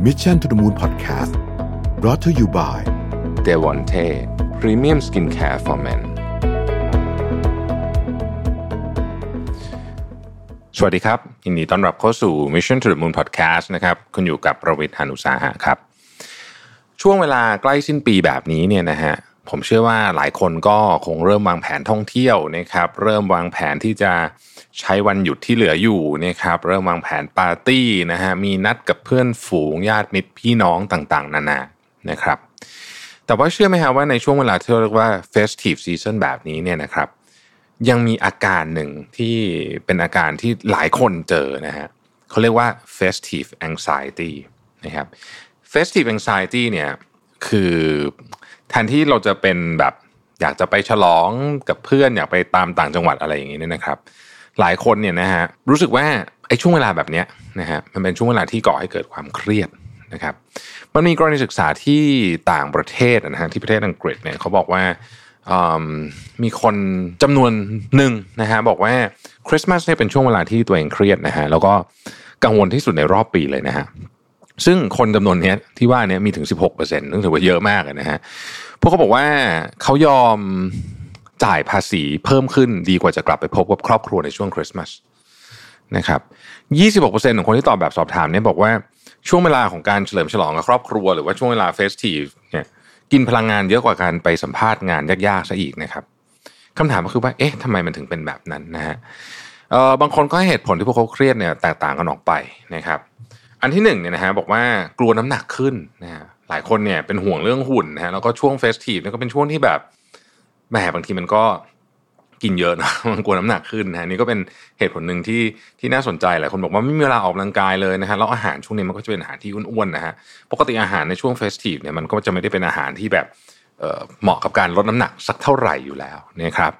Mission to the Moon Podcast brought to you by d e v o n t e Premium Skincare for Men สวัสดีครับยินดีต้อนรับเข้าสู่ Mission to the Moon Podcast นะครับ คุณอยู่กับประวิทยานุสาหะครับ ช่วงเวลาใกล้สิ้นปีแบบนี้เนี่ยนะฮะ ผมเชื่อว่าหลายคนก็คงเริ่มวางแผนท่องเที่ยวนะครับเริ่มวางแผนที่จะใช้วันหยุดที่เหลืออยู่นะครับเริ่มวางแผนปาร์ตี้นะฮะมีนัดกับเพื่อนฝูงญาติมิตรพี่น้องต่างๆ นานานะครับ แต่ว่าเชื่อไหมครับว่าในช่วงเวลาที่เรียกว่า festive season แบบนี้เนี่ยนะครับยังมีอาการหนึ่งที่เป็นอาการที่หลายคนเจอนะฮะเขาเรียกว่า festive anxiety นะครับ festive anxiety เนี่ย คือแทนที่เราจะเป็นแบบอยากจะไปฉลองกับเพื่อนอยากไปตามต่างจังหวัดอะไรอย่างนี้เนี่ยนะครับ หลายคนเนี่ยนะฮะรู้สึกว่าไอ้ช่วงเวลาแบบเนี้ยนะฮะมันเป็นช่วงเวลาที่ก่อให้เกิดความเครียดนะครับ มันมีกรณีศึกษาที่ต่างประเทศนะฮะที่ประเทศอังกฤษเนี่ยเขาบอกว่ามีคนจำนวนหนึ่งนะฮะบอกว่าคริสต์มาสเนี่ยเป็นช่วงเวลาที่ตัวเองเครียดนะฮะแล้วก็กังวลที่สุดในรอบปีเลยนะฮะ ซึ่งคนจำนวนนี้ที่ว่านี้มีถึง 16%ซึ่งถือว่าเยอะมากนะฮะ พวกเขาบอกว่าเขายอมจ่ายภาษีเพิ่มขึ้นดีกว่าจะกลับไปพบกับครอบครัวในช่วงคริสต์มาสนะครับ26%ของคนที่ตอบแบบสอบถามเนี่ยบอกว่าช่วงเวลาของการเฉลิมฉลองกับครอบครัว หรือว่าช่วงเวลา festive เนี่ยกินพลังงานเยอะกว่าการไปสัมภาษณ์งานยากๆซะอีกนะครับคำถามก็คือว่าเอ๊ะทำไมมันถึงเป็นแบบนั้นนะฮะบางคนก็ให้เหตุผลที่พวกเขาเครียดเนี่ยแตกต่างกันออกไปนะครับ อันที่หนึ่งเนี่ยนะฮะบอกว่ากลัวน้ำหนักขึ้นนะฮะหลายคนเนี่ยเป็นห่วงเรื่องหุ่นนะฮะแล้วก็ช่วง festive เนี่ยก็เป็นช่วงที่แบบแหมบางทีมันก็กินเยอะนะมันกลัวน้ำหนักขึ้นนะนี่ก็เป็นเหตุผลหนึ่งที่ที่น่าสนใจหลายคนบอกว่าไม่มีเวลาออกกำลังกายเลยนะฮะแล้วอาหารช่วงนี้มันก็จะเป็นอาหารที่อ้วนๆนะฮะปกติอาหารในช่วง festive เนี่ยมันก็จะไม่ได้เป็นอาหารที่แบบเหมาะกับการลดน้ำหนักสักเท่าไหร่อยู่แล้วนะครับ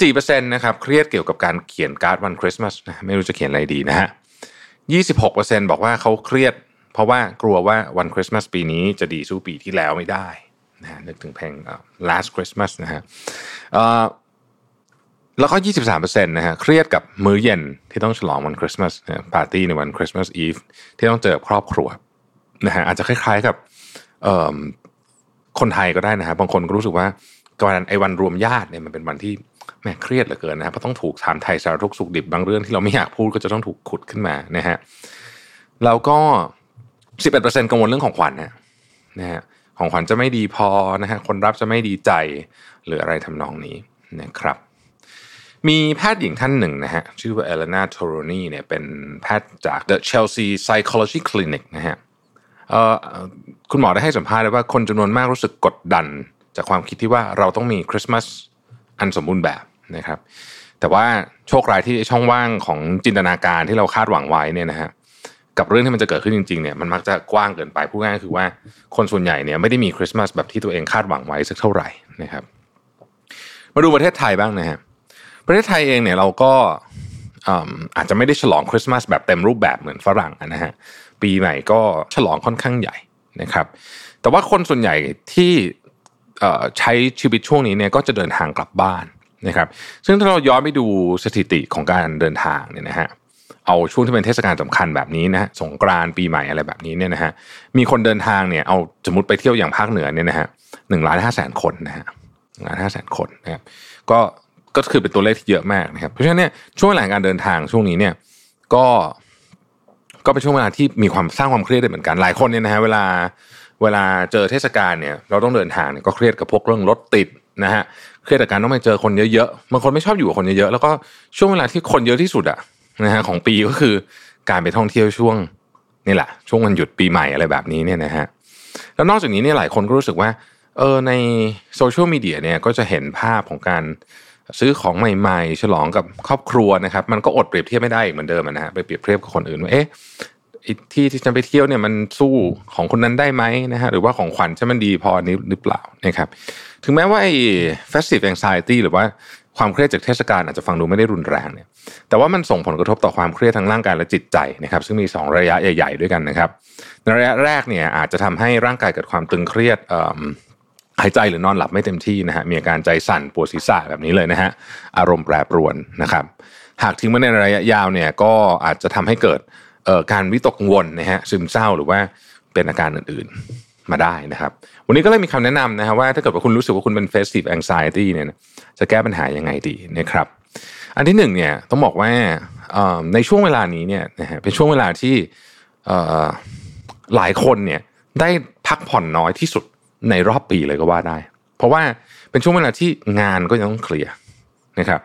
14%นะครับเครียดเกี่ยวกับการเขียนการ์ดวันคริสต์มาสนะไม่รู้จะเขียนอะไรดีนะฮะ 26%บอกว่าเขาเครียด เพราะว่ากลัวว่าวันคริสต์มาสปีนี้จะดีสู้ปีที่แล้วไม่ได้นะฮะนึกถึงเพลง last Christmas นะฮะแล้วก็ 23%นะฮะเครียดกับมื้อเย็นที่ต้องฉลองวันคริสต์มาสปาร์ตี้ในวันคริสต์มาสอีฟที่ต้องเจอครอบครัวนะฮะอาจจะคล้ายๆกับคนไทยก็ได้นะฮะบางคนก็รู้สึกว่าวันไอ้วันรวมญาติเนี่ยมันเป็นวันที่ แหมเครียดเหลือเกินนะเพราะต้องถูกถามไถ่สารทุกข์สุกดิบบางเรื่องที่เราไม่อยากพูดก็จะต้องถูกขุดขึ้นมานะฮะแล้วก็ 11%กังวลเรื่องของขวัญนะนะฮะของขวัญจะไม่ดีพอนะฮะคนรับจะไม่ดีใจหรืออะไรทำนองนี้นะครับมีแพทย์หญิงท่านหนึ่งนะฮะชื่อว่าเอเลนาโทโรนีเนี่ยเป็นแพทย์จาก The Chelsea Psychology Clinic นะฮะคุณหมอได้ให้สัมภาษณ์ว่าคนจำนวนมากรู้สึกกดดัน จากความคิดที่ว่าเราต้องมีคริสต์มาส อันสมบูรณ์แบบนะครับ แต่ว่าโชคร้ายที่ช่องว่างของจินตนาการที่เราคาดหวังไว้เนี่ยนะฮะกับเรื่องที่มันจะเกิดขึ้นจริงๆเนี่ยมันมักจะกว้างเกินไปพูดง่ายคือว่าคนส่วนใหญ่เนี่ยไม่ได้มีคริสต์มาสแบบที่ตัวเองคาดหวังไว้สักเท่าไหร่นะครับ มาดูประเทศไทยบ้างนะฮะประเทศไทยเองเนี่ยเราก็อาจจะไม่ได้ฉลองคริสต์มาสแบบเต็มรูปแบบเหมือนฝรั่งนะฮะปีใหม่ก็ฉลองค่อนข้างใหญ่นะครับ แต่ว่าคนส่วนใหญ่ที่ ใช้ชีวิตช่วงนี้เนี่ยก็จะเดินทางกลับบ้านนะครับ ซึ่งถ้าเราย้อนไปดูสถิติของการเดินทางเนี่ยนะฮะเอาช่วงที่เป็นเทศกาลสำคัญแบบนี้นะฮะสงกรานปีใหม่อะไรแบบนี้เนี่ยนะฮะมีคนเดินทางเนี่ยเอาสมมติไปเที่ยวอย่างภาคเหนือเนี่ยนะฮะหนึ่งล้านห้าแสนคนนะฮะหนึ่งล้านห้าแสนคนนะครับก็ก็คือเป็นตัวเลขที่เยอะมากนะครับเพราะฉะนั้นเนี่ยช่วงเวลาการเดินทางช่วงนี้เนี่ยก็ก็เป็นช่วงเวลาที่มีความสร้างความเครียดได้เหมือนกันหลายคนเนี่ยนะฮะเวลา เวลาเจอเทศกาลเนี่ยเราต้องเดินทางเนี่ยก็เครียดกับพวกเรื่องรถติดนะฮะเครียดกับการต้องไปเจอคนเยอะๆบางคนไม่ชอบอยู่กับคนเยอะๆแล้วก็ช่วงเวลาที่คนเยอะที่สุดอะนะฮะของปีก็คือการไปท่องเที่ยวช่วงนี่แหละ ช่วงวันหยุดปีใหม่อะไรแบบนี้เนี่ยนะฮะแล้วนอกจากนี้เนี่ยหลายคนก็รู้สึกว่าเออในโซเชียลมีเดียเนี่ยก็จะเห็นภาพของการซื้อของใหม่ ๆ ฉลองกับครอบครัวนะครับ มันก็อดเปรียบเทียบไม่ได้เหมือนเดิมนะฮะไปเปรียบเทียบกับคนอื่นว่าเอ๊ะ ที่ที่ฉันไปเที่ยวเนี่ยมันสู้ของคนนั้นได้ไหมนะฮะหรือว่าของขวัญฉันมันดีพอนี้หรือเปล่านะครับถึงแม้ว่าไอ้ festive anxiety หรือว่าความเครียดจากเทศกาลอาจจะฟังดูไม่ได้รุนแรงเนี่ยแต่ว่ามันส่งผลกระทบต่อความเครียดทางร่างกายและจิตใจนะครับซึ่งมี 2 ระยะใหญ่ ๆ ด้วยกันนะครับในระยะแรกเนี่ยอาจจะทำให้ร่างกายเกิดความตึงเครียดหายใจหรือนอนหลับไม่เต็มที่นะฮะมีอาการใจสั่นปวดศีรษะแบบนี้เลยนะฮะอารมณ์แปรปรวนนะครับหากทิ้งไว้ในระยะยาวเนี่ยก็อาจจะทำให้เกิด การวิตกกังวลนะฮะซึมเศร้าหรือว่าเป็นอาการอื่นๆมาได้นะครับ วันนี้ก็เลยมีคำแนะนำนะฮะว่าถ้าเกิดว่าคุณรู้สึกว่าคุณเป็น festive anxiety เนี่ยจะแก้ปัญหายังไงดีนะครับอันที่หนึ่งเนี่ยต้องบอกว่าในช่วงเวลานี้เนี่ยนะฮะเป็นช่วงเวลาที่หลายคนเนี่ยได้พักผ่อนน้อยที่สุดในรอบปีเลยก็ว่าได้ เพราะว่าเป็นช่วงเวลาที่งานก็ยังต้องเคลียร์นะครับ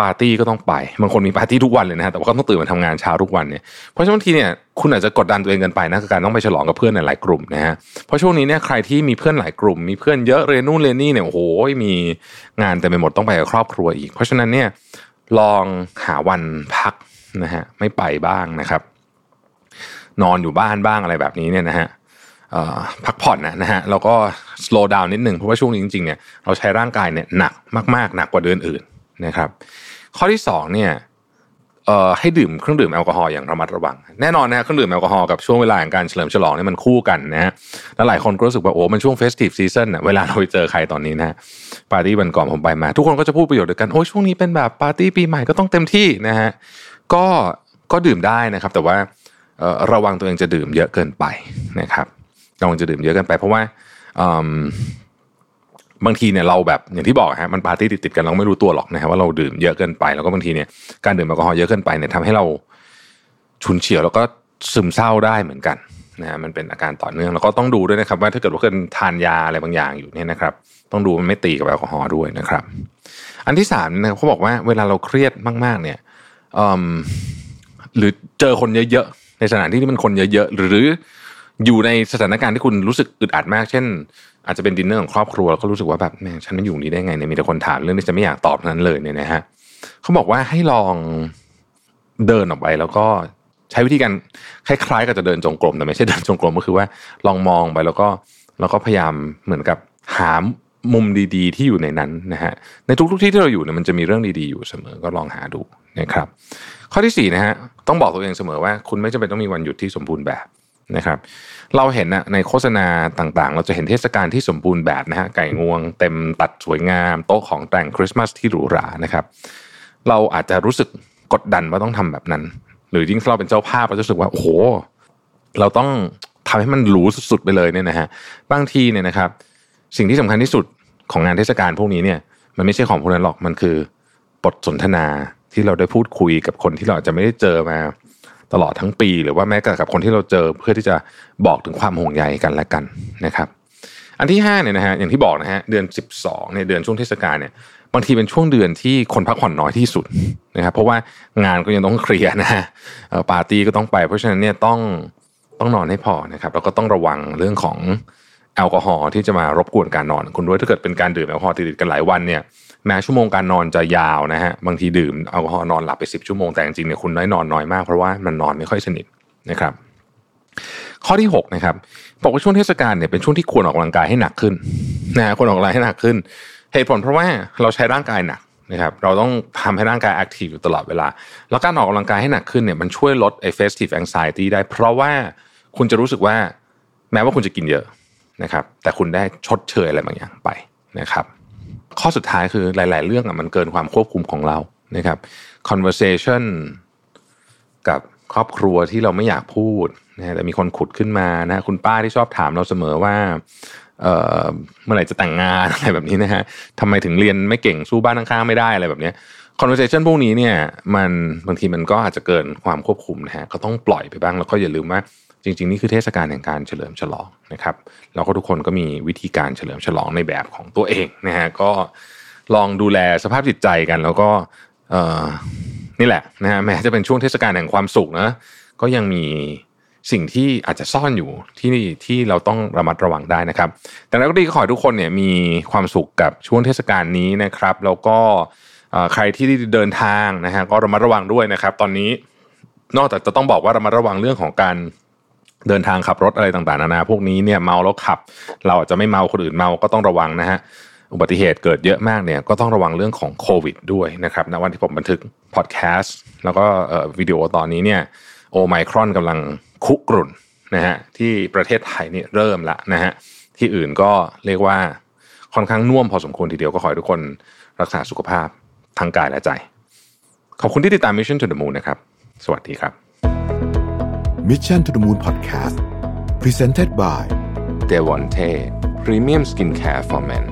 ปาร์ตี้ก็ต้องไปบางคนมีปาร์ตี้ทุกวันเลยนะฮะแต่ว่าก็ต้องตื่นมาทำงานเช้าทุกวันเนี่ยเพราะช่วงทีเนี่ยคุณอาจจะกดดันตัวเองเกินไปนะกับการต้องไปฉลองกับเพื่อนในหลายกลุ่มนะฮะเพราะช่วงนี้เนี่ยใครที่มีเพื่อนหลายกลุ่ม มีเพื่อนเยอะเรียนนู่นเรียนนี่เนี่ยโอ้โหมีงานเต็มไปหมดต้องไปกับครอบครัวอีก เพราะฉะนั้นเนี่ยลองหาวันพักนะฮะไม่ไปบ้างนะครับ นอนอยู่บ้านบ้างอะไรแบบนี้เนี่ยนะฮะพักผ่อนนะนะฮะแล้วก็ slow down นิดหนึ่งเพราะว่าช่วงนี้จริงๆเนี่ยเราใช้ร่างกายเนี่ยหนักมากๆ หนักกว่าเดือนอื่น นะครับ ข้อที่2เนี่ยให้ดื่มเครื่องดื่มแอลกอฮอล์อย่างระมัดระวัง แน่นอนนะเครื่องดื่มแอลกอฮอล์กับช่วงเวลาของการเฉลิมฉลองนี่มันคู่กันนะฮะแล้วหลายคนก็รู้สึกว่าโอ้มันช่วง festive season น่ะเวลาเราไปเจอใครตอนนี้นะปาร์ตี้วันก่อนผมไปมา ทุกคนก็จะพูดประโยชน์เดียวกันโอ้ช่วงนี้เป็นแบบปาร์ตี้ปีใหม่ก็ต้องเต็มที่นะฮะก็ก็ดื่มได้นะครับ แต่ว่าระวังตัวเองจะดื่มเยอะเกินไปนะครับระวังจะดื่มเยอะเกินไป เพราะว่า บางทีเนี่ยเราแบบอย่างที่บอกฮะมันปาร์ตี้ติดติดกันเราไม่รู้ตัวหรอกนะฮะว่าเราดื่มเยอะเกินไปแล้วก็บางทีเนี่ยการดื่มแอลกอฮอล์เยอะเกินไปเนี่ยทำให้เราชุนเฉียวแล้วก็ซึมเศร้าได้เหมือนกันนะฮะมันเป็นอาการต่อเนื่องแล้วก็ต้องดูด้วยนะครับ ว่าถ้าเกิดว่าเกินทานยาอะไรบางอย่างอยู่เนี่ยนะครับ ต้องดูมันไม่ตีกับแอลกอฮอล์ด้วยนะครับ อันที่สามเนะเขาบอกว่าเวลาเราเครียดมาก ๆ เนี่ยหรือเจอคนเยอะๆในสถานที่ที่มันคนเยอะๆหรืออยู่ในสถานการณ์ที่คุณรู้สึกอึดอัดมาก เช่น อาจจะเป็นดินเนอร์ของครอบครัวแล้วก็รู้สึกว่าแบบแม่ฉันไม่อยู่นี้ได้ไงเนี่ยมีแต่คนถามเรื่องที่จะไม่อยากตอบนั้นเลยเนี่ยนะฮะเขาบอกว่าให้ลองเดินออกไปแล้วก็ใช้วิธีการคล้ายๆกับจะเดินจงกรมแต่ไม่ใช่เดินจงกรมก็คือว่าลองมองไปแล้วก็แล้วก็พยายามเหมือนกับหามุมดีๆ ที่อยู่ในนั้นนะฮะในทุกๆที่ที่เราอยู่เนี่ยมันจะมีเรื่องดีๆอยู่เสมอก็ลองหาดูนะครับข้อที่4นะฮะต้องบอกตัวเองเสมอว่า คุณไม่จำเป็นต้องมีวันหยุดที่สมบูรณ์แบบ นะครับ เราเห็นนะในโฆษณาต่างๆ เราจะเห็นเทศกาลที่สมบูรณ์แบบนะฮะไก่งวง เต็มตัดสวยงาม โต๊ะของแต่งคริสต์มาสที่หรูหรานะครับ เราอาจจะรู้สึกกดดันว่าต้องทำแบบนั้น หรือยิ่งเราเป็นเจ้าภาพเราจะรู้สึกว่าโอ้โห เราต้องทำให้มันหรูสุดๆไปเลยเนี่ยนะฮะบางทีเนี่ยนะครับ สิ่งที่สำคัญที่สุดของงานเทศกาลพวกนี้เนี่ย มันไม่ใช่ของพวกนั้นหรอกมันคือบทสนทนาที่เราได้พูดคุยกับคนที่เราจะไม่ได้เจอมา ตลอดทั้งปี หรือว่าแม้กระทั่งคนที่เราเจอเพื่อที่จะบอกถึงความห่วงใยกันและกันนะครับ อันที่5เนี่ยนะฮะอย่างที่บอกนะฮะเดือน 12เนี่ยเดือนช่วงเทศกาลเนี่ยบางทีเป็นช่วงเดือนที่คนพักผ่อนน้อยที่สุดนะครับเพราะว่างานก็ยังต้องเคลียร์นะฮะปาร์ตี้ก็ต้องไป เพราะฉะนั้นเนี่ยต้องต้องนอนให้พอนะครับแล้วก็ต้องระวังเรื่องของแอลกอฮอล์ที่จะมารบกวนการนอนคุณด้วยถ้าเกิดเป็นการดื่มแอลกอฮอล์ติดกันหลายวันเนี่ย แม้ชั่วโมงการนอนจะยาวนะฮะบางทีดื่มแอลกอฮอล์นอนหลับไปสิบชั่วโมงแต่จริงๆเนี่ยคุณน้อยนอนน้อยมาก เพราะว่ามันนอนไม่ค่อยสนิทนะครับ ข้อที่6นะครับบอกว่าช่วงเทศกาลเนี่ยเป็นช่วงที่ควรออกกำลังกายให้หนักขึ้นนะควรออกกำลังกายให้หนักขึ้นเหตุผลเพราะว่าเราใช้ร่างกายหนักนะครับเราต้องทำให้ร่างกาย active อยู่ตลอดเวลา แล้วการออกกำลังกายให้หนักขึ้นเนี่ยมันช่วยลดไอ้ festive anxiety ได้ เพราะว่าคุณจะรู้สึกว่าแม้ว่าคุณจะกินเยอะนะครับ แต่คุณได้ชดเชยอะไรบางอย่างไปนะครับ ข้อสุดท้ายคือหลาย ๆ เรื่องอะมันเกินความควบคุมของเรานะครับ conversation กับครอบครัวที่เราไม่อยากพูดนะแต่มีคนขุดขึ้นมานะคุณป้าที่ชอบถามเราเสมอว่าเเมื่อไหร่จะแต่งงานอะไรแบบนี้นะฮะทำไมถึงเรียนไม่เก่งสู้บ้านข้างๆไม่ได้อะไรแบบนี้ conversation พวกนี้เนี่ยมันบางทีมันก็อาจจะเกินความควบคุมนะฮะก็ต้องปล่อยไปบ้างแล้วก็อย่าลืมว่า จริง ๆ นี่คือเทศกาลแห่งการเฉลิมฉลองนะครับแล้วก็ทุกคนก็มีวิธีการเฉลิมฉลองในแบบของตัวเองนะฮะก็ลองดูแลสภาพจิตใจกัน แล้วก็เออนี่แหละนะฮะแม้จะเป็นช่วงเทศกาลแห่งความสุขนะก็ยังมีสิ่งที่อาจจะซ่อนอยู่ที่ที่เราต้องระมัดระวังได้นะครับ แต่แล้วก็ดีก็ขอให้ทุกคนเนี่ยมีความสุขกับช่วงเทศกาลนี้นะครับ แล้วก็ใครที่เดินทางนะฮะก็ระมัดระวังด้วยนะครับ ตอนนี้นอกจากจะต้องบอกว่าระมัดระวังเรื่องของการ เดินทางขับรถอะไรต่างๆนานาพวกนี้เนี่ยเมาแล้วขับ เราอาจจะไม่เมาคนอื่นเมาก็ต้องระวังนะฮะอุบัติเหตุเกิดเยอะมากเนี่ยก็ต้องระวังเรื่องของโควิดด้วยนะครับณวันที่ผมบันทึกพอดแคสต์แล้วก็วิดีโอตอนนี้เนี่ยโอไมครอนกำลังคุกรุ่นนะฮะที่ประเทศไทยนี่เริ่มละนะฮะที่อื่นก็เรียกว่าค่อนข้างน่วมพอสมควรทีเดียวก็ขอให้ทุกคนรักษาสุขภาพทางกายและใจ ขอบคุณที่ติดตาม Mission to the Moon นะครับ สวัสดีครับ Mission to the Moon Podcast Presented by d e v o n t e Premium Skincare for Men